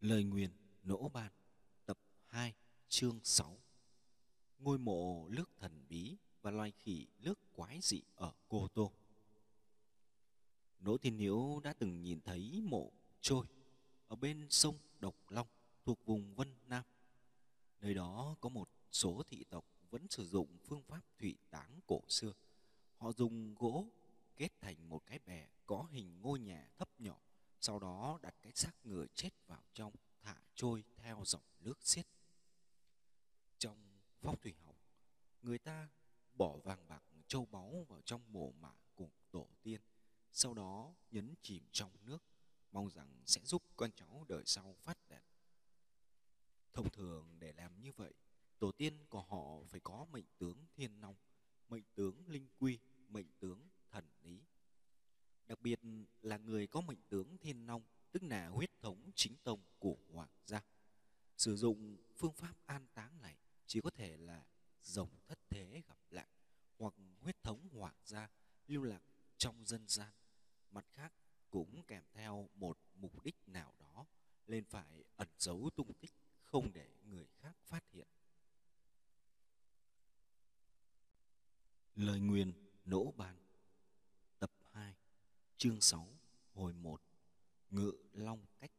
Lời nguyền nỗ ban, Tập 2 chương 6 Ngôi mộ nước thần bí và loài khỉ nước quái dị ở Cô Tô Nỗ Thiên Hiếu đã từng nhìn thấy mộ trôi ở bên sông Độc Long thuộc vùng Vân Nam. Nơi đó có một số thị tộc vẫn sử dụng phương pháp thủy táng cổ xưa. Họ dùng gỗ kết thành một cái bè có hình ngôi nhà thấp nhỏ sau đó đặt cái xác người chết vào trong, thả trôi theo dòng nước xiết. Trong phóc thủy học người ta bỏ vàng bạc, châu báu vào trong mồ mả của tổ tiên, sau đó nhấn chìm trong nước, mong rằng sẽ giúp con cháu đời sau phát đạt. Thông thường để làm như vậy, tổ tiên của họ phải có mệnh tướng thiên long mệnh tướng linh quy, mệnh tướng thần lý đặc biệt là người có mệnh tướng thiên long, tức là huyết thống chính tông của hoàng gia. Sử dụng phương pháp an táng này, chỉ có thể là rồng thất thế gặp lại, hoặc huyết thống hoàng gia lưu lạc trong dân gian. Mặt khác, cũng kèm theo một mục đích nào đó nên phải ẩn giấu tung tích không để người khác phát hiện. Lời nguyền nỗ ban chương 6 hồi 1 ngự long cách.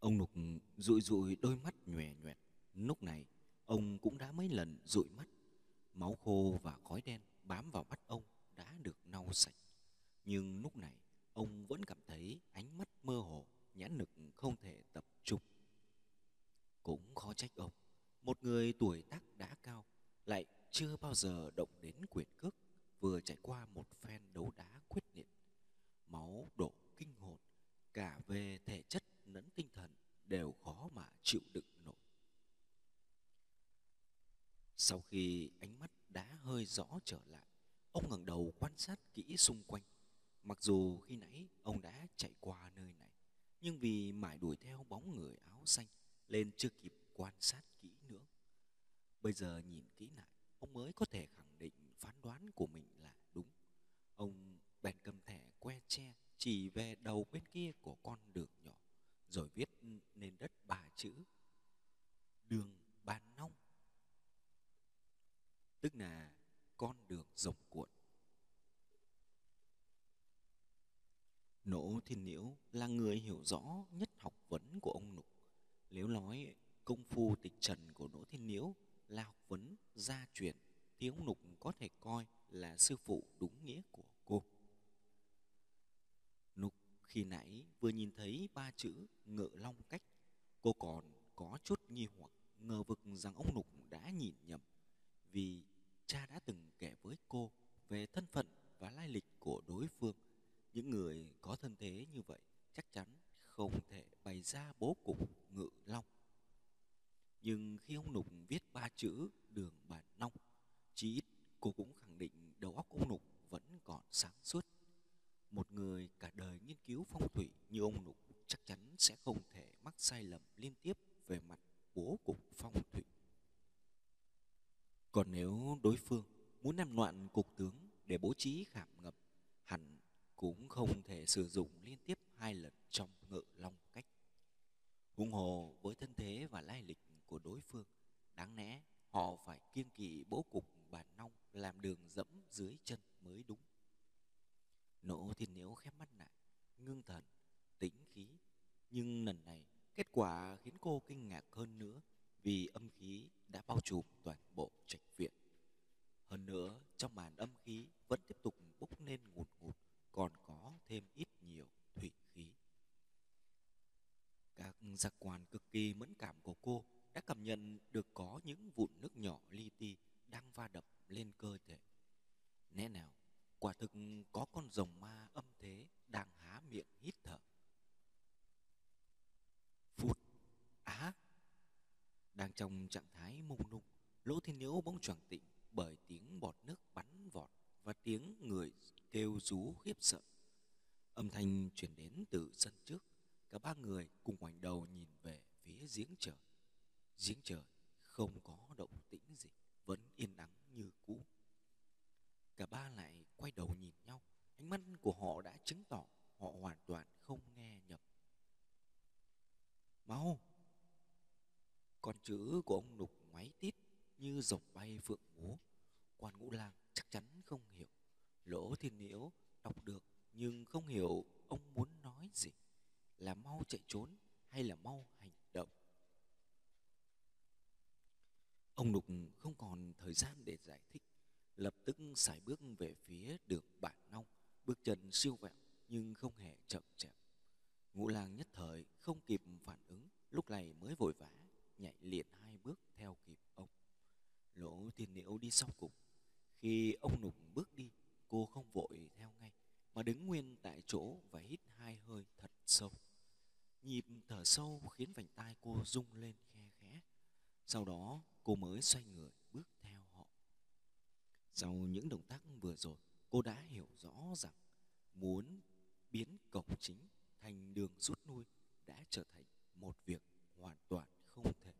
Ông nục rụi rụi đôi mắt nhòe nhoẹt. Lúc này, ông cũng đã mấy lần rụi mắt. Máu khô và khói đen bám vào mắt ông đã được lau sạch. Nhưng lúc này, ông vẫn cảm thấy ánh mắt mơ hồ, nhãn lực không thể tập trung. Cũng khó trách ông, một người tuổi tác đã cao, lại chưa bao giờ động đến quyền cước vừa trải qua một phen đấu đá quyết liệt, máu đổ kinh hồn, cả về thể chất lẫn tinh thần đều khó mà chịu đựng nổi. Sau khi ánh mắt đã hơi rõ trở lại, ông ngẩng đầu quan sát kỹ xung quanh. Mặc dù khi nãy ông đã chạy qua nơi này, nhưng vì mãi đuổi theo bóng người áo xanh nên chưa kịp quan sát kỹ nữa. Bây giờ nhìn kỹ lại, ông mới có thể khẳng định phán đoán của mình là đúng. Ông bèn cầm thẻ que tre chỉ về đầu bên kia của con đường nhỏ, rồi viết lên đất ba chữ, đường bàn nông tức là con đường rồng cuộn. Nỗ thiên liễu là người hiểu rõ nhất học vấn của ông nục. Nếu nói công phu tịch trần của nỗ thiên liễu là học vấn gia truyền thì ông nục có thể coi là sư phụ đúng nghĩa của cô. Nục khi nãy vừa nhìn thấy ba chữ ngự long cách, cô còn có chút nghi hoặc, ngờ vực rằng ông nục đã nhìn nhầm, vì cha đã từng kể với cô về thân phận và lai lịch của đối phương. Những người có thân thế như vậy chắc chắn không thể bày ra bố cục ngự long. Nhưng khi ông nục viết ba chữ đường bản nông cô cũng khẳng định đầu óc ông nục vẫn còn sáng suốt. Một người cả đời nghiên cứu phong thủy như ông nục chắc chắn sẽ không thể mắc sai lầm liên tiếp về mặt bố cục phong thủy. Còn nếu đối phương muốn làm loạn cục tướng để bố trí khảm ngập, hẳn cũng không thể sử dụng liên tiếp hai lần trong ngự long cách. Hung hồ với thân thế và lai lịch của đối phương, đáng lẽ họ phải kiêng kỵ bố cục bản nong làm đường dẫm dưới chân mới đúng. Nỗ thiên nếu khép mắt lại, ngưng thần, tĩnh khí. Nhưng lần này, kết quả khiến cô kinh ngạc hơn nữa vì âm khí đã bao trùm toàn bộ trạch viện. Hơn nữa, trong màn âm khí vẫn tiếp tục bốc lên ngụt ngụt, còn có thêm ít nhiều thủy khí. Các giác quan cực kỳ mẫn cảm của cô đã cảm nhận được có những vụn nước nhỏ li ti lên cơ thể. Lẽ nào, quả thực có con rồng ma âm thế đang há miệng hít thở. Phút á đang trong trạng thái mông lung, lỗ thiên nhiễu bỗng choàng tỉnh bởi tiếng bọt nước bắn vọt và tiếng người kêu rú khiếp sợ. Âm thanh chuyển đến từ sân trước, cả ba người cùng ngoảnh đầu nhìn về phía giếng trời. Giếng trời không có động tĩnh gì, vẫn yên lặng như cũ. Cả ba lại quay đầu nhìn nhau, ánh mắt của họ đã chứng tỏ họ hoàn toàn không nghe nhập Mau. con chữ của ông lục ngoáy tít như rồng bay phượng múa. Quan ngũ lang chắc chắn không hiểu. Lỗ thiên liễu đọc được nhưng không hiểu ông muốn nói gì. Là mau chạy trốn hay là mau hành ông đục không còn thời gian để giải thích, lập tức sải bước về phía đường bản nong, bước chân siêu vẹo nhưng không hề chậm chạp. Ngũ lang nhất thời không kịp phản ứng, lúc này mới vội vã nhảy liền hai bước theo kịp ông. Lỗ thiên liễu đi sau cùng. Khi ông nục bước đi, cô không vội theo ngay, mà đứng nguyên tại chỗ và hít hai hơi thật sâu. Nhịp thở sâu khiến vành tai cô rung lên khe khẽ. Sau đó cô mới xoay người, bước theo họ. Sau những động tác vừa rồi, cô đã hiểu rõ rằng muốn biến cổng chính thành đường rút lui đã trở thành một việc hoàn toàn không thể.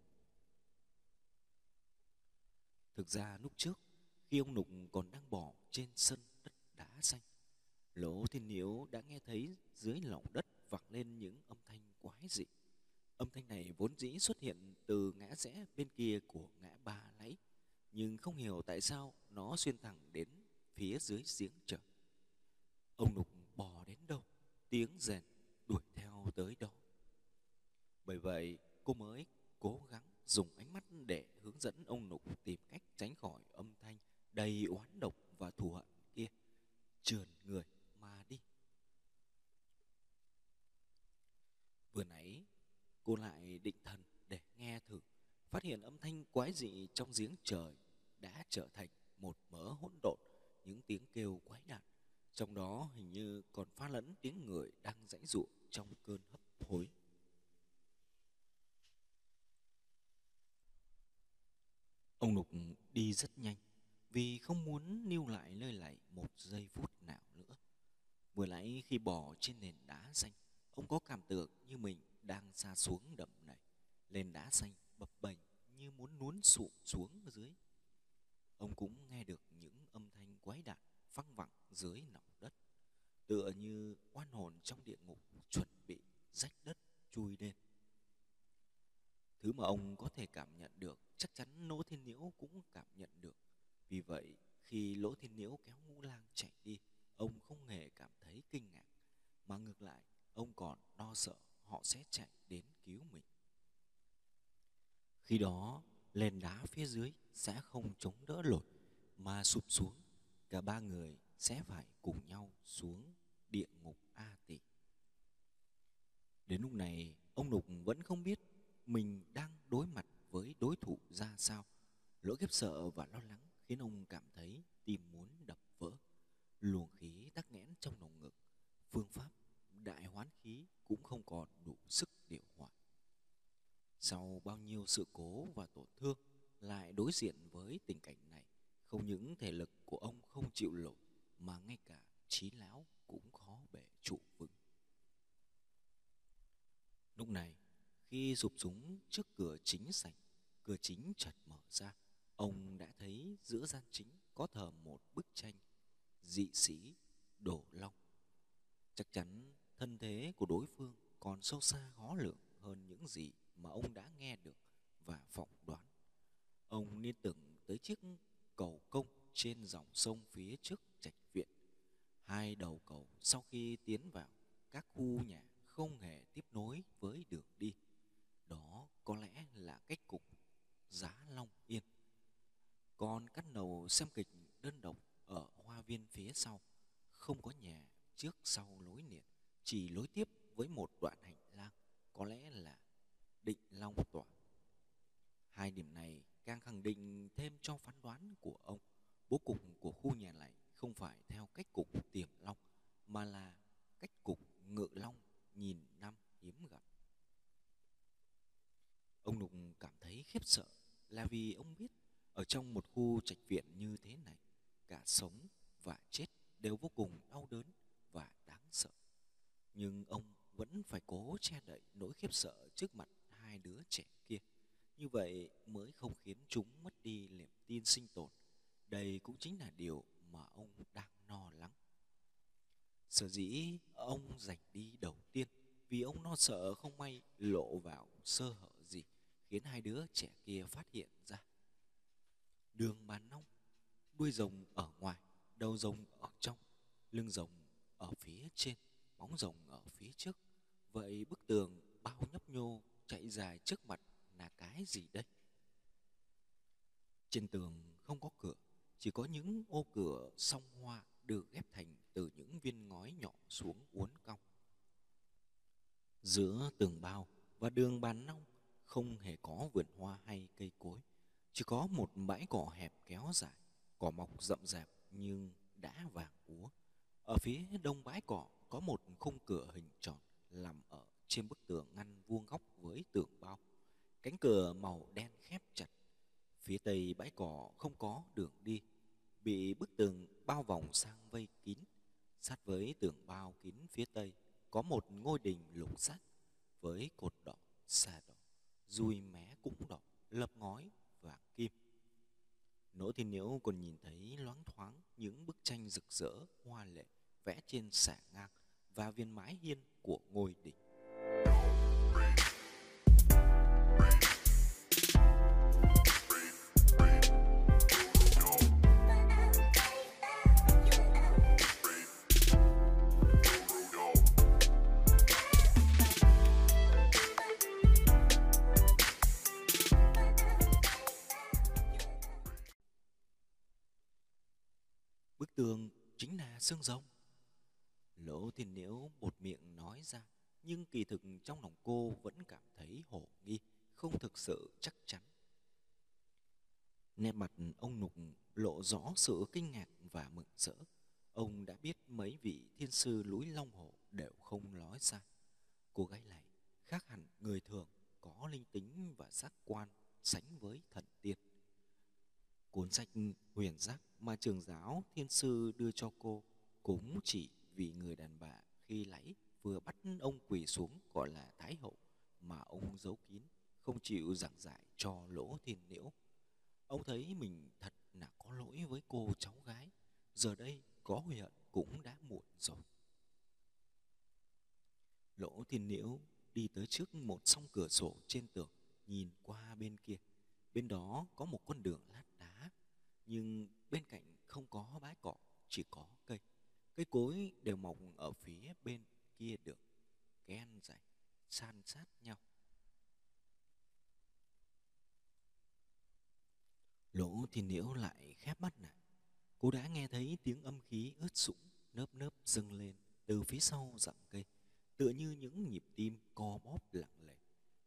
Thực ra lúc trước, khi ông nục còn đang bỏ trên sân đất đá xanh, lỗ thiên hiếu đã nghe thấy dưới lòng đất vẳng lên những âm thanh quái dị âm thanh này vốn dĩ xuất hiện từ ngã rẽ bên kia của ngã ba lấy nhưng không hiểu tại sao nó xuyên thẳng đến phía dưới giếng trời ông nục bò đến đâu, tiếng rèn đuổi theo tới đó. Bởi vậy, cô mới cố gắng dùng ánh mắt để hướng dẫn ông nục tìm cách tránh khỏi âm thanh đầy oán độc và thù hận kia trườn người mà đi vừa nãy cô lại định thần để nghe thử phát hiện âm thanh quái dị trong giếng trời đã trở thành một mớ hỗn độn, những tiếng kêu quái đản trong đó hình như còn pha lẫn tiếng người đang dãy dụa trong cơn hấp hối. Ông lục đi rất nhanh, vì không muốn lưu lại nơi này một giây phút nào nữa. Vừa nãy khi bỏ trên nền đá xanh ông có cảm tưởng như mình đang xa xuống đầm này lên đá xanh bập bềnh như muốn nuốn sụm xuống dưới ông cũng nghe được những âm thanh quái đản văng vẳng dưới lòng đất tựa như oan hồn trong địa ngục chuẩn bị rách đất chui lên thứ mà ông có thể cảm nhận được chắc chắn lỗ thiên nhiễu cũng cảm nhận được vì vậy khi lỗ thiên nhiễu kéo ngũ lang chạy đi ông không hề cảm thấy kinh ngạc mà ngược lại ông còn lo sợ họ sẽ chạy đến cứu mình. Khi đó lên đá phía dưới sẽ không chống đỡ nổi mà sụp xuống. Cả ba người sẽ phải cùng nhau xuống địa ngục a tỳ đến lúc này, ông nục vẫn không biết mình đang đối mặt với đối thủ ra sao. Lỗi khiếp sợ và lo lắng khiến ông cảm thấy tim muốn đập vỡ luồng khí tắc nghẽn trong lồng ngực phương pháp đại hoán khí cũng không còn đủ sức điều hòa nhiều sự cố và tổn thương lại đối diện với tình cảnh này. Không những thể lực của ông không chịu nổi, mà ngay cả trí lão cũng khó bể trụ vững. Lúc này, khi sụp súng trước cửa chính sảnh, cửa chính chợt mở ra, ông đã thấy giữa gian chính có thờ một bức tranh dị sĩ đổ long. Chắc chắn thân thế của đối phương còn sâu xa khó lường hơn những gì mà ông đã nghe được và phỏng đoán. Ông liên tưởng tới chiếc cầu công trên dòng sông phía trước trạch viện. Hai đầu cầu sau khi tiến vào, các khu nhà không hề tiếp nối với đường đi. Đó có lẽ là cách cục giá long yên. Còn cắt đầu xem kịch đơn độc ở hoa viên phía sau, không có nhà trước sau lối liền, chỉ lối tiếp với một đoạn hành lang. Có lẽ là định long tỏa hai điểm này càng khẳng định thêm cho phán đoán của ông, bố cục của khu nhà này không phải theo cách cục tiềm long, mà là cách cục ngự long nhìn năm hiếm gặp. Ông nục cảm thấy khiếp sợ là vì ông biết ở trong một khu trạch viện như thế này, cả sống và chết đều vô cùng đau đớn và đáng sợ. Nhưng ông vẫn phải cố che đậy nỗi khiếp sợ trước mặt hai đứa trẻ kia. Như vậy mới không khiến chúng mất đi niềm tin sinh tồn. Đây cũng chính là điều mà ông đang lo lắng. Sở dĩ ông giành đi đầu tiên, vì ông lo sợ không may lộ vào sơ hở gì, khiến hai đứa trẻ kia phát hiện ra. Đường bàn nông đuôi rồng ở ngoài, đầu rồng ở trong, lưng rồng ở phía trên, bóng rồng ở phía trước. Vậy bức tường bao nhấp nhô chạy dài trước mặt là cái gì đây? Trên tường không có cửa, chỉ có những ô cửa song hoa được ghép thành từ những viên ngói nhỏ xuống uốn cong. Giữa tường bao và đường bàn nong không hề có vườn hoa hay cây cối, chỉ có một bãi cỏ hẹp kéo dài, cỏ mọc rậm rạp nhưng đã vàng úa. Ở phía đông bãi cỏ có một khung cửa hình tròn làm ở trên bức tường ngăn vuông góc với tường bao. Cánh cửa màu đen khép chặt. Phía tây bãi cỏ không có đường đi, bị bức tường bao vòng sang vây kín. Sát với tường bao kín phía tây, có một ngôi đình lục sắt với cột đỏ xà đỏ. Dùi mé cũng đỏ lập ngói vàng kim. Nỗ thiên nhiễu còn nhìn thấy loáng thoáng những bức tranh rực rỡ, hoa lệ vẽ trên xà ngang và viên mái hiên của ngôi đình bức tường chính là xương rồng. Lỗ thiên nhiễu một miệng nói ra nhưng kỳ thực trong lòng cô vẫn cảm thấy hổ nghi, không thực sự chắc chắn. Nét mặt ông nục lộ rõ sự kinh ngạc và mừng rỡ. Ông đã biết mấy vị thiên sư núi long hồ đều không nói ra cô gái này khác hẳn người thường, có linh tính và giác quan sánh với thần tiên. Cuốn sách huyền giác mà trường giáo thiên sư đưa cho cô cũng chỉ vì người đàn bà khi lấy vừa bắt ông quỳ xuống, gọi là thái hậu, mà ông giấu kín, không chịu giảng giải cho lỗ thiên liễu. Ông thấy mình thật là có lỗi với cô cháu gái, giờ đây có hối hận cũng đã muộn rồi. Lỗ thiên liễu đi tới trước một song cửa sổ trên tường, nhìn qua bên kia. Bên đó có một con đường lát đá, nhưng bên cạnh không có bãi cỏ, chỉ có cây. Cây cối đều mọc ở phía bên kia được ken dạy san sát nhau. Lỗ thiên liễu lại khép mắt lại. Cô đã nghe thấy tiếng âm khí ướt sũng, nớp nớp dâng lên từ phía sau rặng cây, tựa như những nhịp tim co bóp lặng lẽ.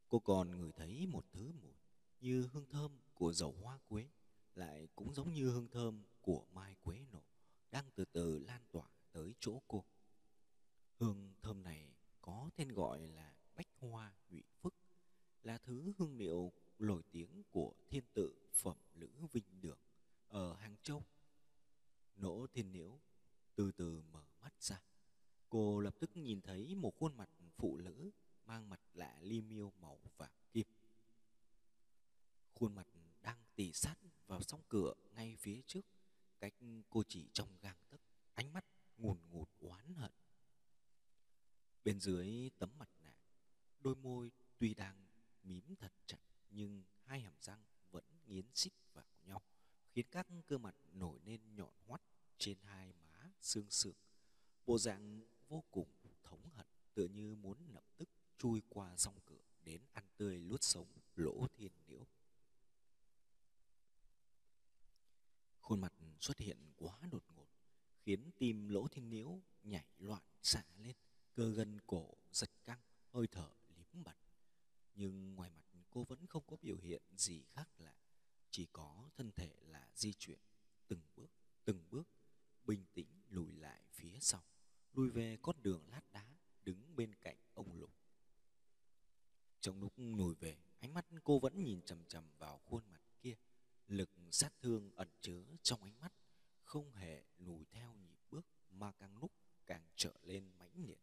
Cô còn ngửi thấy một thứ mùi như hương thơm của dầu hoa quế, lại cũng giống như hương thơm của mai quế nổ đang từ từ lan tỏa tới chỗ cô hương thơm này có tên gọi là bách hoa nhụy phức, là thứ hương liệu nổi tiếng của thiên tự phẩm lữ vinh đường ở hàng châu. Nỗ thiên liễu từ từ mở mắt ra. Cô lập tức nhìn thấy một khuôn mặt phụ nữ mang mặt lạ li miêu màu vàng kim. Khuôn mặt đang tỉ sát vào song cửa ngay phía trước, cách cô chỉ trong gang tấc, ánh mắt ngùn ngụt oán hận. Bên dưới tấm mặt nạ đôi môi tuy đang mím thật chặt nhưng hai hàm răng vẫn nghiến xích vào nhau khiến các cơ mặt nổi lên nhọn hoắt trên hai má xương sườn. Bộ dạng vô cùng thống hận, tựa như muốn lập tức chui qua song cửa đến ăn tươi luốt sống lỗ thiên liễu. Khuôn mặt xuất hiện quá đột ngột, khiến tim lỗ thiên liễu nhảy loạn xạ lên, cơ gân cổ giật căng, hơi thở liếm bật nhưng ngoài mặt cô vẫn không có biểu hiện gì khác lạ, chỉ có thân thể là di chuyển từng bước từng bước bình tĩnh lùi lại phía sau, lùi về con đường lát đá đứng bên cạnh ông lục. Trong lúc lùi về, ánh mắt cô vẫn nhìn chằm chằm vào khuôn mặt kia, lực sát thương ẩn chứa trong ánh mắt không hề lùi theo nhịp bước mà càng lúc càng trở lên mãnh liệt.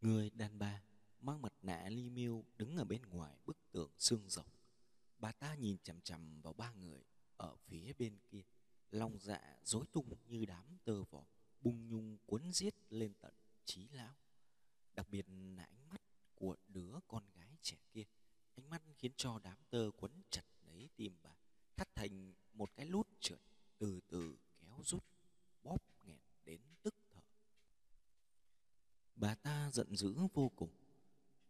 Người đàn bà mang mặt nạ li miêu đứng ở bên ngoài bức tường xương rồng bà ta nhìn chằm chằm vào ba người ở phía bên kia lòng dạ rối tung như đám tơ vò bung nhung cuốn giết lên tận trí lão đặc biệt là ánh mắt của đứa con gái trẻ kia ánh mắt khiến cho đám tơ quấn chặt lấy tim bà thắt thành một cái lút trượt từ từ kéo rút bóp nghẹn đến tức thở Bà ta giận dữ vô cùng.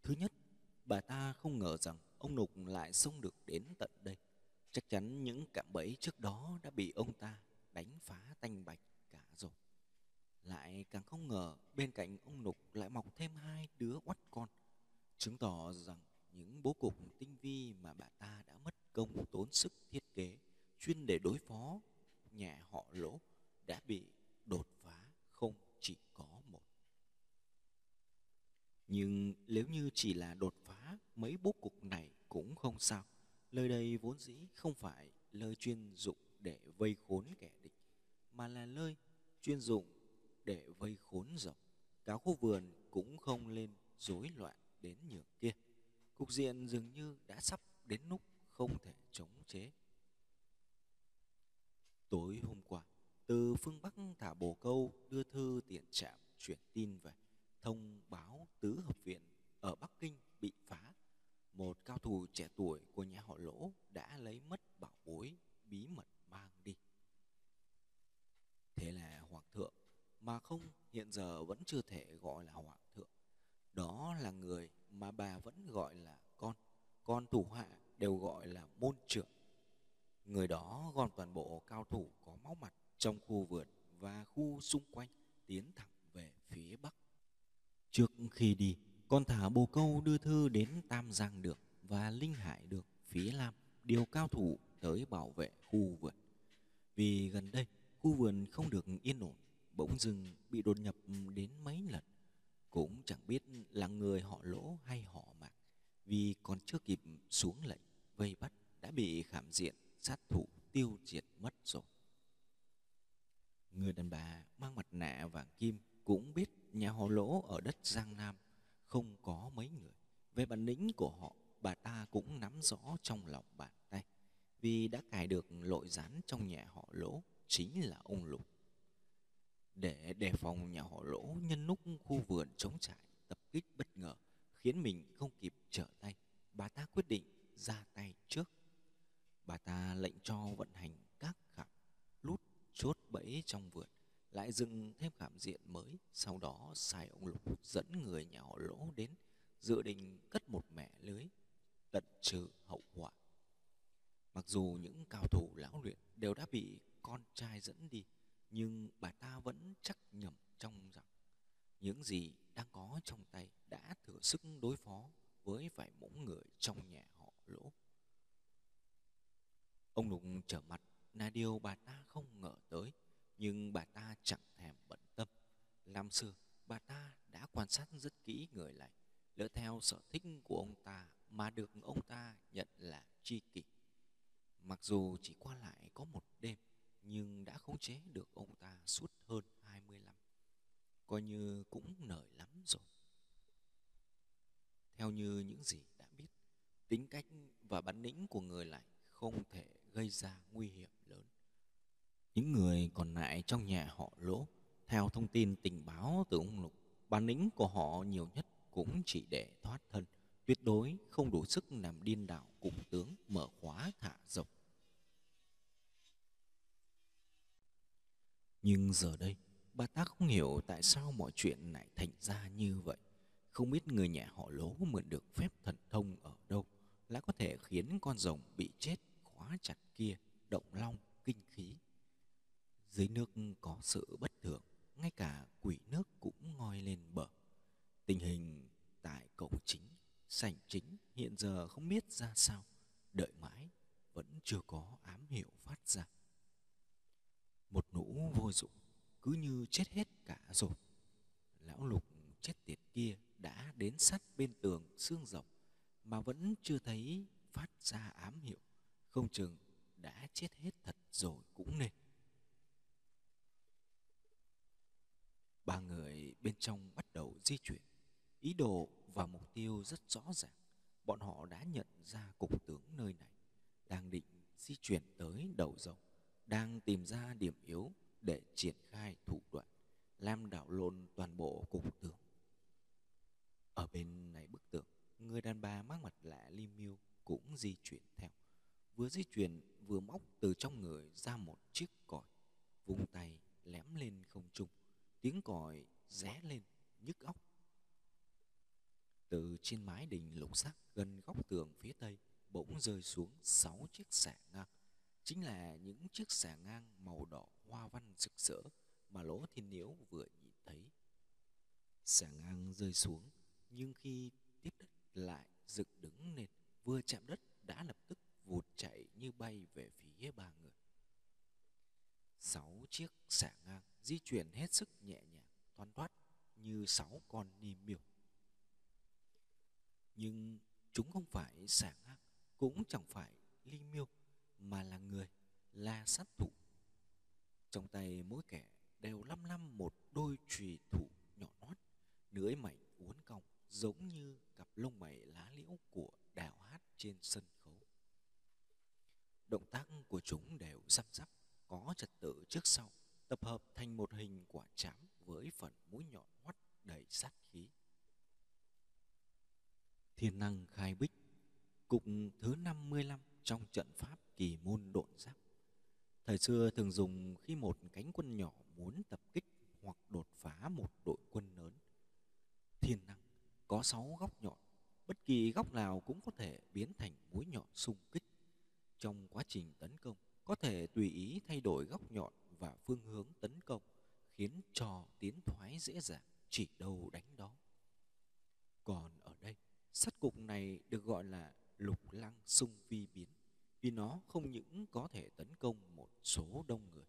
Thứ nhất, bà ta không ngờ rằng ông Nục lại xông được đến tận đây. Chắc chắn những cạm bẫy trước đó đã bị ông ta đánh phá tanh bạch cả rồi. Lại càng không ngờ bên cạnh ông Nục lại mọc thêm hai đứa oắt con, chứng tỏ rằng những bố cục tinh vi mà bà ta đã mất công tốn sức thiết kế chuyên để đối phó nhà họ lỗ đã bị đột phá không chỉ có một. Nhưng nếu như chỉ là đột phá mấy bố cục này cũng không sao. Lời đây vốn dĩ không phải lời chuyên dụng để vây khốn kẻ địch, mà là lời chuyên dụng để vây khốn rộng. Cả khu vườn cũng không lên rối loạn đến nhường kia. Cục diện dường như đã sắp đến lúc không thể chống chế. Tối hôm qua, từ phương Bắc thả bồ câu đưa thư tiền trạm chuyển tin về thông báo tứ hợp viện ở Bắc Kinh bị phá. Một cao thủ trẻ tuổi của nhà họ Lỗ đã lấy mất bảo bối bí mật mang đi. Thế là Hoàng thượng mà không hiện giờ vẫn chưa thể gọi là Hoàng thượng. Đó là người mà bà vẫn gọi là con, con thủ hạ đều gọi là môn trưởng. Người đó gom toàn bộ cao thủ có máu mặt trong khu vườn và khu xung quanh tiến thẳng về phía bắc. Trước khi đi, còn thả bồ câu đưa thư đến Tam Giang được và Linh Hải được phía Lam điều cao thủ tới bảo vệ khu vườn. Vì gần đây, khu vườn không được yên ổn, bỗng dưng bị đột nhập đến mấy lần. Cũng chẳng biết là người họ lỗ hay họ mạc, vì còn chưa kịp xuống lệnh vây bắt đã bị khảm diện sát thủ tiêu diệt mất rồi. Người đàn bà mang mặt nạ vàng kim cũng biết nhà họ lỗ ở đất Giang Nam không có mấy người. Về bản lĩnh của họ, bà ta cũng nắm rõ trong lòng bàn tay. Vì đã cài được lội rán trong nhà họ lỗ chính là ông Lục. Để đề phòng nhà họ lỗ nhân lúc khu vườn chống trải tập kích bất ngờ khiến mình không kịp trở tay, bà ta quyết định ra tay trước. Bà ta lệnh cho vận hành các khảm lút chốt bẫy trong vườn lại dựng thêm khảm diện mới. Sau đó, sai ông lục dẫn người nhà họ lỗ đến, dự định cất một mẻ lưới, tận trừ hậu họa. Mặc dù những cao thủ lão luyện đều đã bị con trai dẫn đi, nhưng bà ta vẫn chắc nhầm trong rằng những gì đang có trong tay đã thử sức đối phó với vài mẫu người trong nhà họ lỗ. Ông lục trở mặt là điều bà ta không ngờ tới nhưng bà ta chẳng thèm bận tâm. Năm xưa, bà ta đã quan sát rất kỹ người này, lỡ theo sở thích của ông ta mà được ông ta nhận là tri kỷ. Mặc dù chỉ qua lại có một đêm, nhưng đã khống chế được ông ta suốt hơn 20 năm. Coi như cũng nở lắm rồi. Theo như những gì đã biết, tính cách và bản lĩnh của người này không thể gây ra nguy hiểm lớn. Những người còn lại trong nhà họ lỗ, theo thông tin tình báo từ ông Lục, bản lĩnh của họ nhiều nhất cũng chỉ để thoát thân, tuyệt đối không đủ sức làm điên đảo cùng tướng mở khóa thả rộng. Nhưng giờ đây, bà ta không hiểu tại sao mọi chuyện lại thành ra như vậy. Không biết người nhà họ lỗ mượn được phép thần thông ở đâu, lại có thể khiến con rồng bị chết khóa chặt kia động long kinh khí dưới nước có sự bất thường, ngay cả quỷ nước cũng ngoi lên bờ. Tình hình tại cổng chính, sảnh chính hiện giờ không biết ra sao, đợi mãi vẫn chưa có ám hiệu phát ra. Một nũ vô dụng, cứ như chết hết cả rồi. Lão lục chết tiệt kia đã đến sát bên tường xương rộng mà vẫn chưa thấy phát ra ám hiệu, không chừng đã chết hết thật rồi cũng nên. Ba người bên trong bắt đầu di chuyển. Ý đồ và mục tiêu rất rõ ràng. Bọn họ đã nhận ra cục tướng nơi này, đang định di chuyển tới đầu rồng, đang tìm ra điểm yếu để triển khai thủ đoạn, làm đảo lộn toàn bộ cục tướng. Ở bên này bức tượng, người đàn bà mang mặt lạ li miêu cũng di chuyển theo. Vừa di chuyển vừa móc từ trong người ra một chiếc còi, vung tay lém lên không trung tiếng còi ré lên nhức óc Từ trên mái đình lục sắc gần góc tường phía tây bỗng rơi xuống sáu chiếc xà ngang. Chính là những chiếc xà ngang màu đỏ hoa văn rực rỡ mà Lỗ Thiên Nhiễu vừa nhìn thấy. Xà ngang rơi xuống, nhưng khi tiếp đất lại dựng đứng lên, vừa chạm đất đã lập tức vụt chạy như bay về phía ba người. Sáu chiếc xà ngang di chuyển hết sức nhẹ nhàng, thoăn thoắt như sáu con ni miêu. Nhưng chúng không phải sảng hắc cũng chẳng phải ly miêu, mà là người, là sát thủ. Trong tay mỗi kẻ đều lăm lăm một đôi chùy thủ nhỏ nót, lưỡi mảnh uốn cong giống như cặp lông mày lá liễu của đào hát trên sân khấu. Động tác của chúng đều răm rắp, có trật tự trước sau, tập hợp thành một hình quả chám với phần mũi nhọn hoắt đầy sát khí. Thiên năng khai bích, cục thứ 55 trong trận pháp kỳ môn độn giáp. Thời xưa thường dùng khi một cánh quân nhỏ muốn tập kích hoặc đột phá một đội quân lớn. Thiên năng có sáu góc nhọn, bất kỳ góc nào cũng có thể biến thành mũi nhọn xung kích. Trong quá trình tấn công, có thể tùy ý thay đổi góc nhọn và phương hướng tấn công, khiến cho tiến thoái dễ dàng, chỉ đâu đánh đó. Còn ở đây, sắt cục này được gọi là lục lăng xung vi biến, vì nó không những có thể tấn công một số đông người,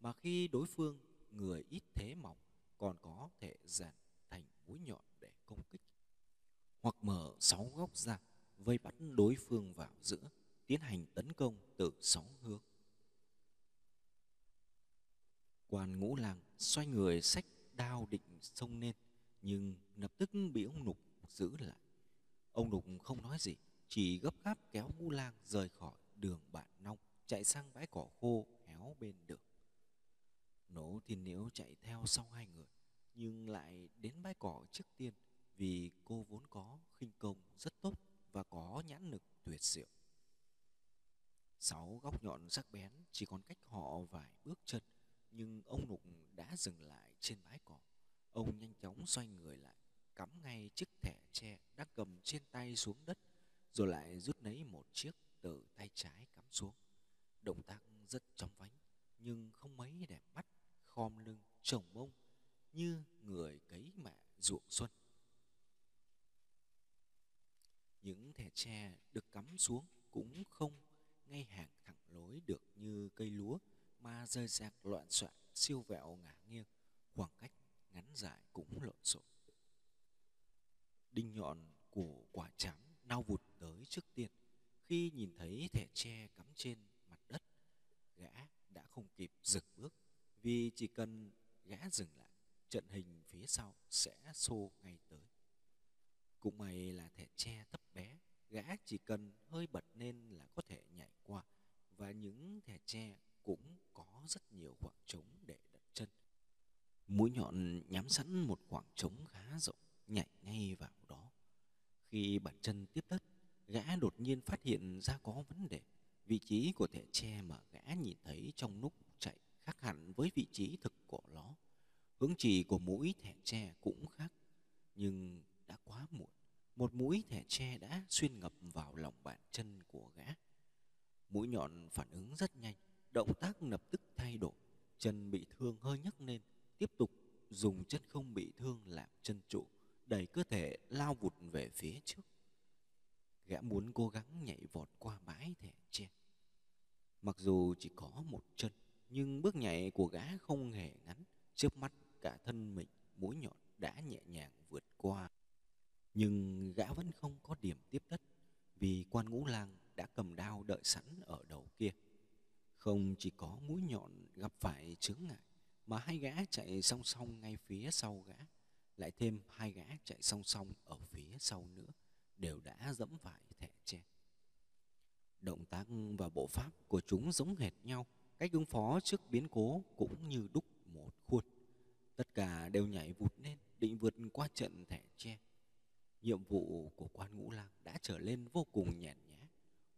mà khi đối phương người ít thế mỏng còn có thể dàn thành mũi nhọn để công kích hoặc mở sáu góc ra vây bắt đối phương vào giữa tiến hành tấn công từ sáu hướng quan ngũ lang xoay người sách đao định xông lên nhưng lập tức bị ông nục giữ lại. Ông nục không nói gì chỉ gấp gáp kéo ngũ lang rời khỏi đường bạn nông chạy sang bãi cỏ khô héo bên đường. Nỗ thiên nếu chạy theo sau hai người nhưng lại đến bãi cỏ trước tiên vì cô vốn có khinh công rất tốt và có nhãn lực tuyệt diệu. Sáu góc nhọn sắc bén chỉ còn cách họ vài bước chân, nhưng ông Nục đã dừng lại trên bãi cỏ. Ông nhanh chóng xoay người lại, cắm ngay chiếc thẻ tre đang cầm trên tay xuống đất, rồi lại rút lấy một chiếc từ tay trái cắm xuống. Động tác rất chóng vánh, nhưng không mấy đẹp mắt, khom lưng, trồng mông, như người cấy mạ ruộng xuân. Những thẻ tre được cắm xuống cũng không ngay hàng thẳng lối được như cây lúa ma rơi rạc loạn soạn siêu vẹo ngả nghiêng khoảng cách ngắn dài cũng lộn xộn. Đinh nhọn của quả chám nao vụt tới trước tiên. Khi nhìn thấy thẻ tre cắm trên mặt đất gã đã không kịp dừng bước vì chỉ cần gã dừng lại trận hình phía sau sẽ xô ngay tới. Cũng may là thẻ tre thấp bé, gã chỉ cần hơi bật lên là có thể nhảy qua và những thẻ tre cũng có rất nhiều khoảng trống để đặt chân. Mũi nhọn nhắm sẵn một khoảng trống khá rộng, nhảy ngay vào đó. Khi bàn chân tiếp đất, gã đột nhiên phát hiện ra có vấn đề. Vị trí của thẻ tre mà gã nhìn thấy trong lúc chạy khác hẳn với vị trí thực của nó. Hướng chỉ của mũi thẻ tre cũng khác, nhưng đã quá muộn một mũi thẻ tre đã xuyên ngập vào lòng bàn chân của gã. Mũi nhọn phản ứng rất nhanh, động tác lập tức thay đổi. Chân bị thương hơi nhấc lên, tiếp tục dùng chân không bị thương làm chân trụ, đẩy cơ thể lao vụt về phía trước. Gã muốn cố gắng nhảy vọt qua bãi thẻ tre. Mặc dù chỉ có một chân, nhưng bước nhảy của gã không hề ngắn, trước mắt cả thân mình mũi nhọn đã nhẹ nhàng vượt qua nhưng gã vẫn không có điểm tiếp đất vì quan ngũ lang đã cầm đao đợi sẵn ở đầu kia. Không chỉ có mũi nhọn gặp phải chướng ngại mà hai gã chạy song song ngay phía sau gã, lại thêm hai gã chạy song song ở phía sau nữa đều đã dẫm phải thẻ tre. Động tác và bộ pháp của chúng giống hệt nhau, cách ứng phó trước biến cố cũng như đúc một khuôn. Tất cả đều nhảy vụt lên định vượt qua trận thẻ tre nhiệm vụ của quan ngũ lang đã trở lên vô cùng nhàn nhã.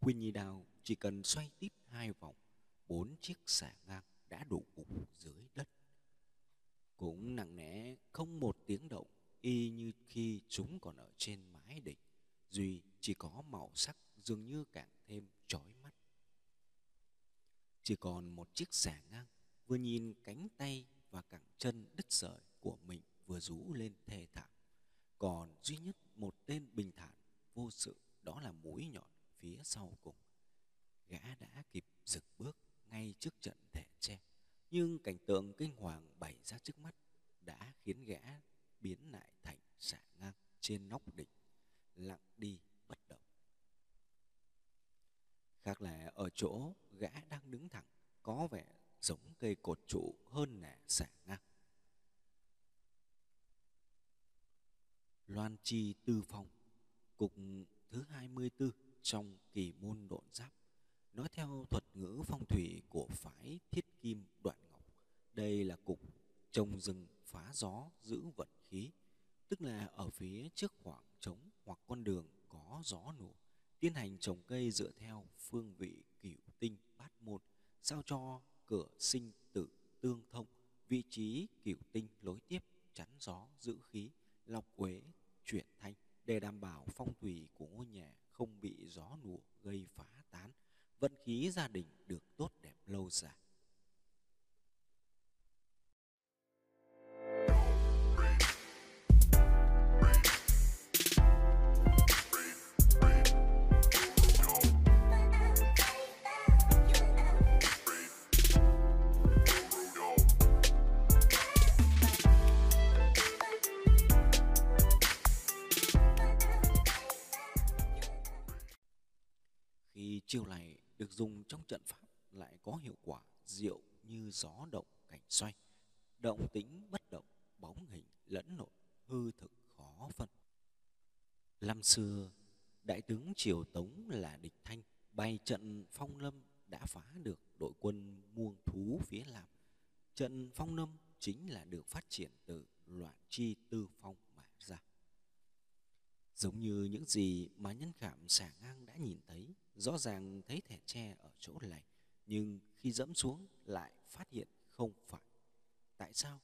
Huynh Nhi Đào chỉ cần xoay tiếp hai vòng, bốn chiếc xà ngang đã đổ gục dưới đất. Cũng nặng nề không một tiếng động, y như khi chúng còn ở trên mái mái đỉnh duy chỉ có màu sắc dường như càng thêm chói mắt. Chỉ còn một chiếc xà ngang vừa nhìn cánh tay và cẳng chân đứt sợi của mình vừa rú lên thê thảm. Còn duy nhất một tên bình thản vô sự đó là mũi nhọn phía sau cùng. Gã đã kịp dừng bước ngay trước trận thẻ tre nhưng cảnh tượng kinh hoàng bày ra trước mắt đã khiến gã biến lại thành xả ngang trên nóc đỉnh, lặng đi bất động. Khác là ở chỗ gã đang đứng thẳng, có vẻ giống cây cột trụ hơn là xả ngang. Loan Chi Tư Phong, Cục thứ 24 trong kỳ môn độn giáp. Nói theo thuật ngữ phong thủy của phái thiết kim đoạn ngọc Đây là cục trồng rừng phá gió giữ vận khí Tức là ở phía trước khoảng trống hoặc con đường có gió nổ Tiến hành trồng cây dựa theo phương vị cửu tinh bát môn Sao cho cửa sinh tử tương thông Vị trí cửu tinh lối tiếp chắn gió giữ khí lọc uế chuyển thanh để đảm bảo phong thủy của ngôi nhà không bị gió nùa gây phá tán, vận khí gia đình được tốt đẹp lâu dài. Khi này dùng trong trận pháp lại có hiệu quả diệu như gió động cảnh xoay, động tĩnh bất động, bóng hình lẫn lộn, hư thực khó phân. Năm xưa, đại tướng Triều Tống là địch thanh, bày trận phong lâm đã phá được đội quân muông thú phía Nam. Trận phong lâm chính là được phát triển từ loạn chi tư phong mà ra. Giống như những gì mà nhân khảm xả ngang đã nhìn thấy, rõ ràng thấy thẻ tre ở chỗ này, nhưng khi dẫm xuống lại phát hiện không phải. Tại sao?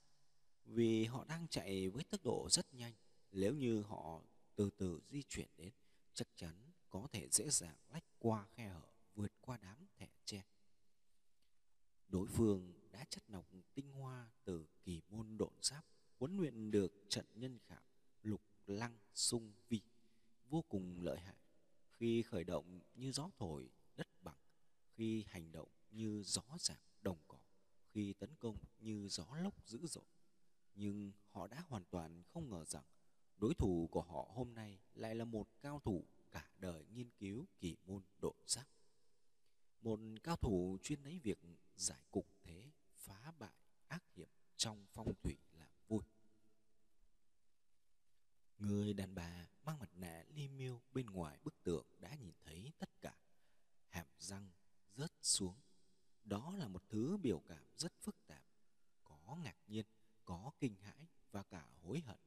Vì họ đang chạy với tốc độ rất nhanh, nếu như họ từ từ di chuyển đến, chắc chắn có thể dễ dàng lách qua khe hở, vượt qua đám thẻ tre. Đối phương đã chất nọc tinh hoa từ kỳ môn độn giáp, huấn luyện được trận nhân khảm lục lăng sung vi, vô cùng lợi hại. Khi khởi động như gió thổi, đất bằng. Khi hành động như gió giảm đồng cỏ. Khi tấn công như gió lốc dữ dội. Nhưng họ đã hoàn toàn không ngờ rằng đối thủ của họ hôm nay lại là một cao thủ cả đời nghiên cứu kỳ môn độ giáp. Một cao thủ chuyên lấy việc giải cục thế, phá bại ác hiểm trong phong thủy làm vui Người đàn bà mang mặt nạ li miêu bên ngoài bức tượng đã nhìn thấy tất cả. Hàm răng rớt xuống. Đó là một thứ biểu cảm rất phức tạp. Có ngạc nhiên, có kinh hãi và cả hối hận.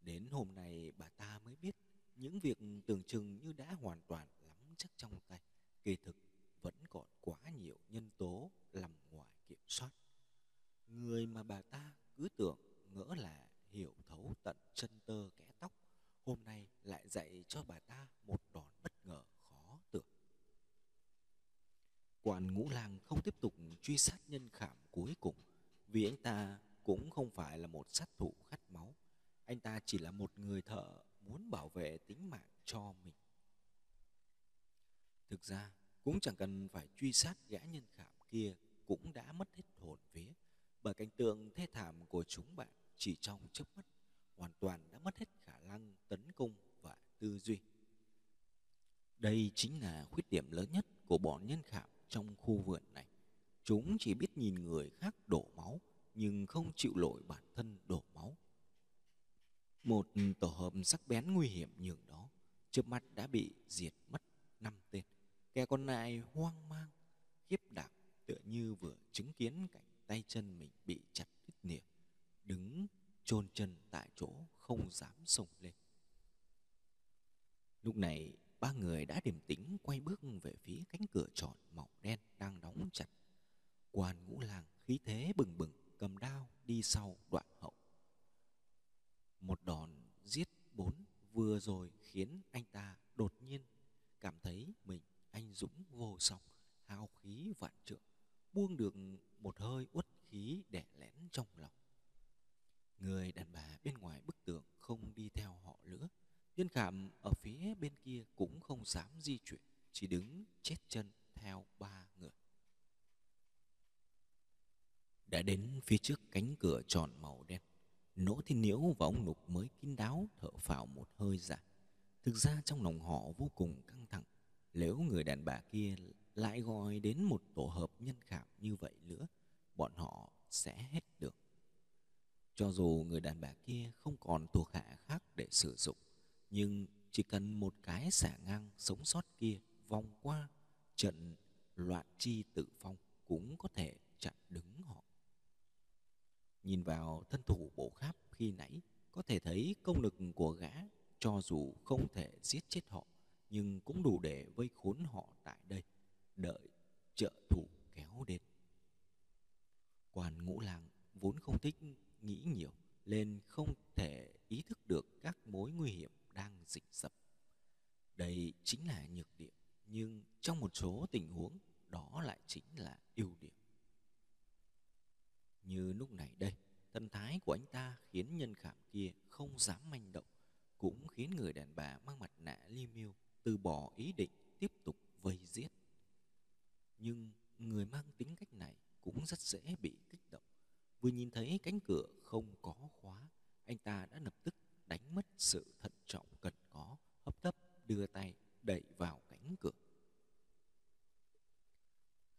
Đến hôm nay bà ta mới biết những việc tưởng chừng như đã hoàn toàn lắm chắc trong tay. Kỳ thực vẫn còn quá nhiều nhân tố nằm ngoài kiểm soát. Người mà bà ta cứ tưởng ngỡ là hiểu thấu tận chân tơ kẽ tóc, hôm nay lại dạy cho bà ta một đòn bất ngờ khó tưởng. Quan ngũ lang không tiếp tục truy sát nhân khảm cuối cùng, vì anh ta cũng không phải là một sát thủ khát máu. Anh ta chỉ là một người thợ muốn bảo vệ tính mạng cho mình. Thực ra, cũng chẳng cần phải truy sát gã nhân khảm kia cũng đã mất hết hồn vía bởi cảnh tượng thê thảm của chúng bạn chỉ trong chớp mắt hoàn toàn đã mất hết khả năng tấn công và tư duy. Đây chính là khuyết điểm lớn nhất của bọn nhân khảm trong khu vườn này. Chúng chỉ biết nhìn người khác đổ máu nhưng không chịu lỗi bản thân đổ máu. Một tổ hợp sắc bén nguy hiểm nhường đó, trước mắt đã bị diệt mất năm tên. Kẻ còn lại hoang mang, khiếp đảm tựa như vừa chứng kiến cảnh tay chân mình bị chặt đứt nỉa đứng chôn chân tại chỗ không dám sùng lên. Lúc này, ba người đã điềm tĩnh quay bước về phía cánh cửa tròn màu đen đang đóng chặt. Quan ngũ lang khí thế bừng bừng, cầm đao đi sau đoạn hậu. Một đòn giết bốn vừa rồi khiến anh ta đột nhiên cảm thấy mình anh dũng vô song hào khí vạn trượng, buông được một hơi uất khí để lén trong lòng người đàn bà bên ngoài bức tượng không đi theo họ nữa. Nhân khảm ở phía bên kia cũng không dám di chuyển, chỉ đứng chết chân theo ba người đã đến phía trước cánh cửa tròn màu đen, nỗ thiên nhiễu và ông nục mới kín đáo thở phào một hơi dài thực ra trong lòng họ vô cùng căng thẳng, nếu người đàn bà kia lại gọi đến một tổ hợp nhân khảm như vậy nữa, bọn họ sẽ hết được cho dù người đàn bà kia không còn thuộc hạ khác để sử dụng, nhưng chỉ cần một cái xả ngang sống sót kia vòng qua, trận loạn chi tự phong cũng có thể chặn đứng họ. Nhìn vào thân thủ bộ kháp khi nãy, có thể thấy công lực của gã cho dù không thể giết chết họ, nhưng cũng đủ để vây khốn họ tại đây, đợi trợ thủ kéo đến. Quan ngũ lang vốn không thích nghĩ nhiều nên không thể ý thức được các mối nguy hiểm đang rình rập đây chính là nhược điểm, nhưng trong một số tình huống, đó lại chính là ưu điểm. Như lúc này đây, thần thái của anh ta khiến nhân khảm kia không dám manh động, cũng khiến người đàn bà mang mặt nạ li miêu từ bỏ ý định tiếp tục vây giết. Nhưng người mang tính cách này cũng rất dễ bị kích động vừa nhìn thấy cánh cửa không có khóa, anh ta đã lập tức đánh mất sự thận trọng cần có, hấp tấp đưa tay đẩy vào cánh cửa.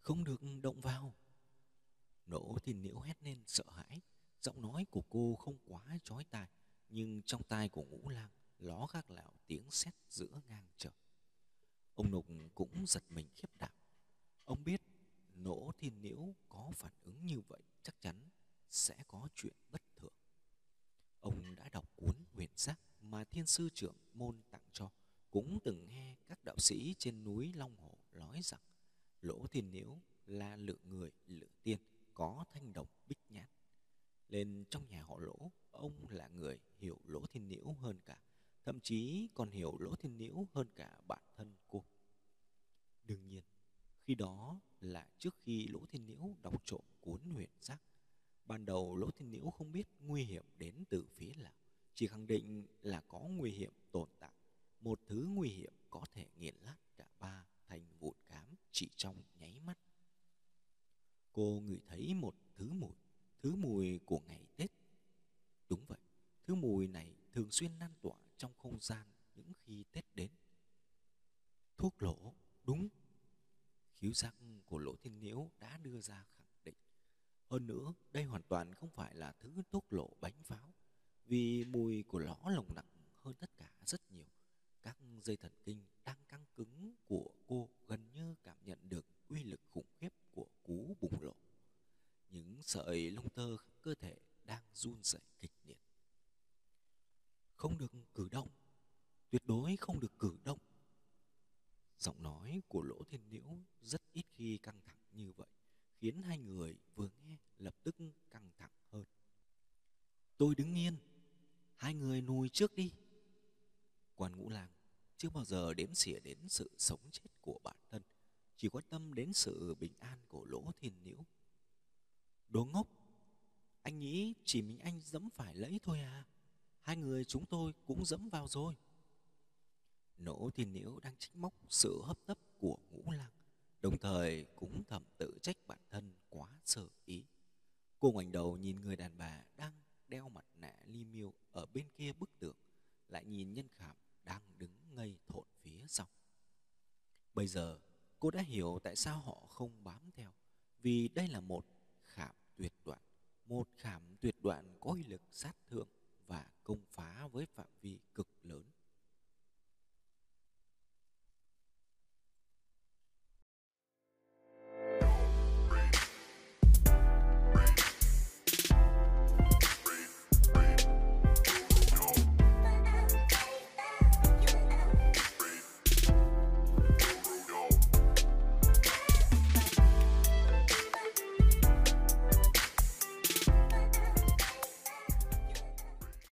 Không được động vào. Nỗ thiên nhiễu hét lên sợ hãi. Giọng nói của cô không quá chói tai, nhưng trong tai của ngũ lang ló gác lạo tiếng sét giữa ngang trời. Ông nục cũng giật mình khiếp đảm. Ông biết nỗ thiên nhiễu có phản ứng như vậy, chắc chắn sẽ có chuyện bất thường. Ông đã đọc cuốn huyền giác mà thiên sư trưởng môn tặng cho. Cũng từng nghe các đạo sĩ trên núi long hồ nói rằng, lỗ thiên nhiễu là lượng người, lượng tiên có thanh đồng bích nhãn. Lên trong nhà họ lỗ, ông là người hiểu lỗ thiên nhiễu hơn cả, thậm chí còn hiểu lỗ thiên nhiễu hơn cả bản thân cô. Đương nhiên, khi đó là trước khi lỗ thiên nhiễu đọc trộm cuốn huyền giác ban đầu lỗ thiên nhiễu không biết nguy hiểm đến từ phía nào chỉ khẳng định là có nguy hiểm tồn tại, một thứ nguy hiểm có thể nghiền lát cả ba thành vụn cám chỉ trong nháy mắt. Cô ngửi thấy một thứ mùi thứ mùi của ngày tết. Đúng vậy, thứ mùi này thường xuyên lan tỏa trong không gian những khi tết đến. Thuốc lỗ, đúng. Khiếu giác của lỗ thiên nhiễu đã đưa ra khẳng định. Hơn nữa toàn không phải là thứ thốt lộ bánh pháo vì mùi của lõ lồng nặng hơn tất cả rất nhiều các dây thần kinh đang căng cứng của cô gần như cảm nhận được uy lực khủng khiếp của cú bùng nổ những sợi lông tơ khắp cơ thể đang run rẩy kịch liệt không được cử động tuyệt đối không được cử động giọng nói của lỗ thiên liễu rất ít khi căng thẳng như vậy khiến hai người vừa nghe lập tức căng thẳng hơn tôi đứng yên hai người nùi trước đi. Quan ngũ lang chưa bao giờ đếm xỉa đến sự sống chết của bản thân, chỉ quan tâm đến sự bình an của lỗ thiên nhiễu đồ ngốc, anh nghĩ chỉ mình anh dẫm phải lẫy thôi à? Hai người chúng tôi cũng dẫm vào rồi. Nỗ thiên nhiễu đang trách móc sự hấp tấp của ngũ lang, đồng thời cũng thầm tự trách bản thân quá sơ ý. Cô ngoảnh đầu nhìn người đàn bà đang đeo mặt nạ li miêu ở bên kia bức tượng, lại nhìn nhân khảm đang đứng ngây thộn phía sau bây giờ, cô đã hiểu tại sao họ không bám theo, vì đây là một khảm tuyệt đoạn, một khảm tuyệt đoạn có uy lực sát thương và công phá với phạm vi cực lớn.